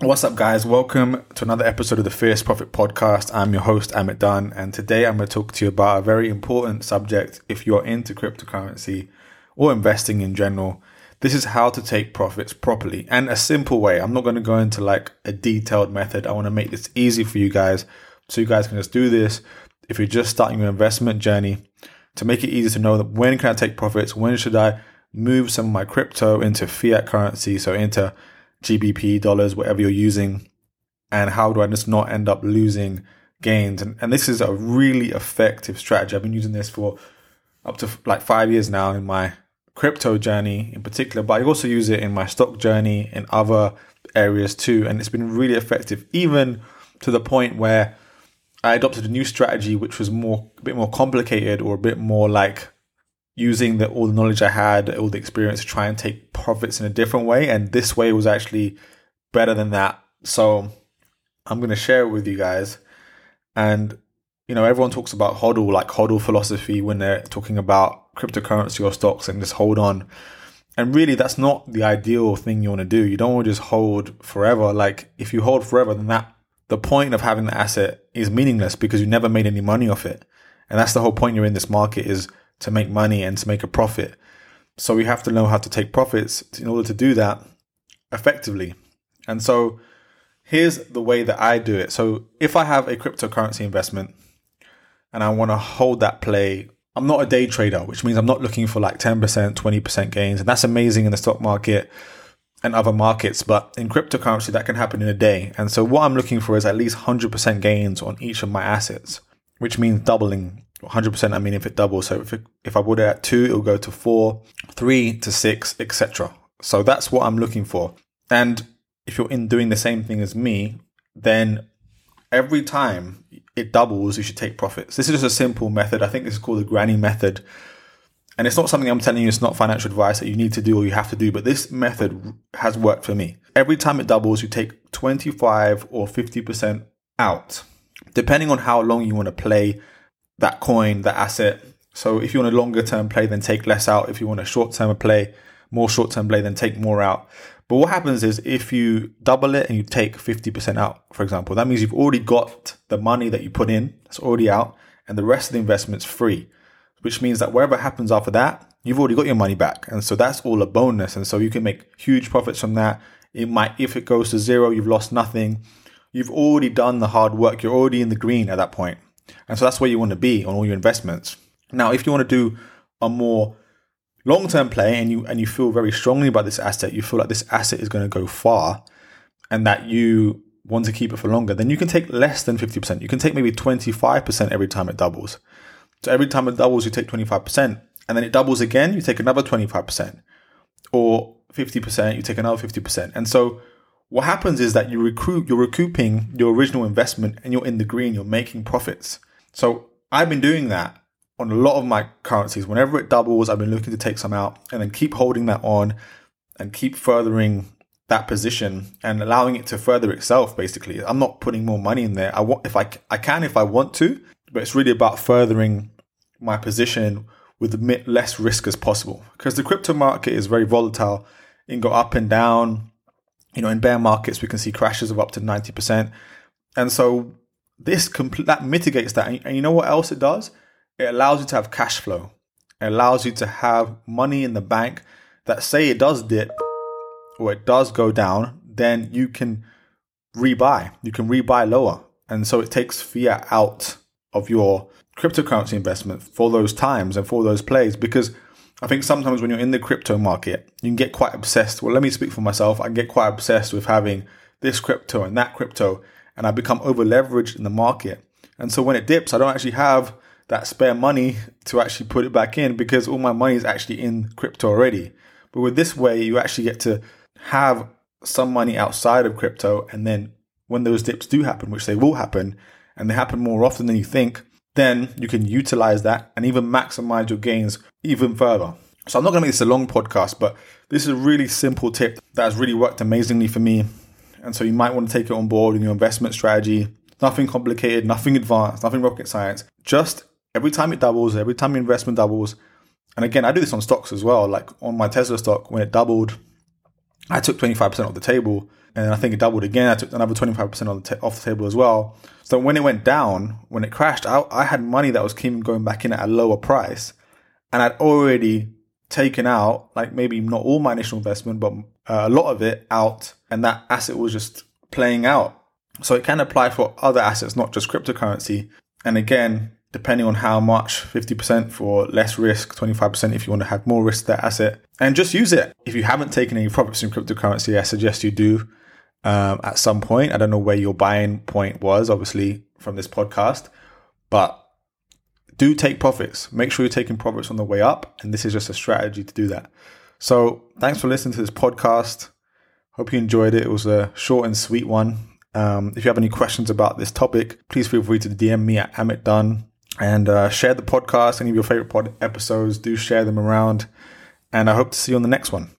What's up, guys? Welcome to another episode of the Fierce Profit Podcast. I'm your host, Amit Dhun, and today I'm going to talk to you about a very important subject if you're into cryptocurrency or investing in general. This is how to take profits properly and a simple way. I'm not going to go into like a detailed method. I want to make this easy for you guys so you guys can just do this if you're just starting your investment journey to make it easy to know that when can I take profits? When should I move some of my crypto into fiat currency? So into GBP, dollars, whatever you're using. And how do I just not end up losing gains? And, and this is a really effective strategy. I've been using this for up to like five years now in my crypto journey in particular, but I also use it in my stock journey in other areas too. And it's been really effective, even to the point where I adopted a new strategy, which was more a bit more complicated or a bit more like using the, all the knowledge I had, all the experience to try and take profits in a different way. And this way was actually better than that. So I'm going to share it with you guys. And, you know, everyone talks about hodl, like hodl philosophy when they're talking about cryptocurrency or stocks and just hold on. And really, that's not the ideal thing you want to do. You don't want to just hold forever. Like, if you hold forever, then that the point of having the asset is meaningless because you never made any money off it. And that's the whole point you're in this market is to make money and to make a profit. So we have to know how to take profits in order to do that effectively. And so here's the way that I do it. So if I have a cryptocurrency investment and I want to hold that play, I'm not a day trader, which means I'm not looking for like 10%, 20% gains. And that's amazing in the stock market and other markets. But in cryptocurrency, that can happen in a day. And so what I'm looking for is at least 100% gains on each of my assets, which means doubling 100% i mean if it doubles so if, it, if i bought it at 2 it'll go to 4 3 to 6 etc so that's what i'm looking for. And if you're in doing the same thing as me then every time it doubles you should take profits. This is just a simple method. I think this is called the granny method. And it's not something i'm telling you it's not financial advice that you need to do or you have to do but this method has worked for me. Every time it doubles you take 25 or 50% out depending on how long you want to play that coin, that asset. So if you want a longer term play, then take less out. If you want a short term play, more short term play, then take more out. But what happens is if you double it and you take 50% out, for example, that means you've already got the money that you put in, that's already out, and the rest of the investment's free, which means that whatever happens after that, you've already got your money back. And so that's all a bonus. And so you can make huge profits from that. It might, if it goes to zero, you've lost nothing. You've already done the hard work. You're already in the green at that point. And so that's where you want to be on all your investments. Now, if you want to do a more long-term play and you and you feel very strongly about this asset, you feel like this asset is going to go far and that you want to keep it for longer, then you can take less than 50%. You can take maybe 25% every time it doubles. So every time it doubles, you take 25%. And then it doubles again, you take another 25%. Or 50%, you take another 50%. And so what happens is that you recruit, you're recouping your original investment and you're in the green, you're making profits. So I've been doing that on a lot of my currencies. Whenever it doubles, I've been looking to take some out and then keep holding that on and keep furthering that position and allowing it to further itself. Basically, I'm not putting more money in there. I want if I I can if I want to, but it's really about furthering my position with less risk as possible because the crypto market is very volatile. It can go up and down you know, in bear markets, we can see crashes of up to 90%. And so this compl- that mitigates that. And, and you know what else it does? It allows you to have cash flow. It allows you to have money in the bank that say it does dip or it does go down, then you can rebuy. You can rebuy lower. And so it takes fiat out of your cryptocurrency investment for those times and for those plays because I think sometimes when you're in the crypto market, you can get quite obsessed. Well, let me speak for myself. I get quite obsessed with having this crypto and that crypto, and I become over leveraged in the market. And so when it dips, I don't actually have that spare money to actually put it back in because all my money is actually in crypto already. But with this way, you actually get to have some money outside of crypto. And then when those dips do happen, which they will happen, and they happen more often than you think, then you can utilize that and even maximize your gains even further. So I'm not going to make this a long podcast, but this is a really simple tip that has really worked amazingly for me. And so you might want to take it on board in your investment strategy. Nothing complicated, nothing advanced, nothing rocket science. Just every time it doubles, every time your investment doubles. And again, I do this on stocks as well. Like on my Tesla stock, when it doubled, I took 25% off the table and I think it doubled again. I took another 25% on the t- off the table as well. So when it went down, when it crashed, I, I had money that was keeping going back in at a lower price, and I'd already taken out like maybe not all my initial investment, but uh, a lot of it out, and that asset was just playing out. So it can apply for other assets, not just cryptocurrency. And again, depending on how much 50% for less risk 25% if you want to have more risk to that asset and just use it if you haven't taken any profits in cryptocurrency i suggest you do um, at some point i don't know where your buying point was obviously from this podcast but do take profits make sure you're taking profits on the way up and this is just a strategy to do that so thanks for listening to this podcast hope you enjoyed it it was a short and sweet one um, if you have any questions about this topic, please feel free to DM me at Amit Dhun and uh, share the podcast. Any of your favorite pod episodes, do share them around. And I hope to see you on the next one.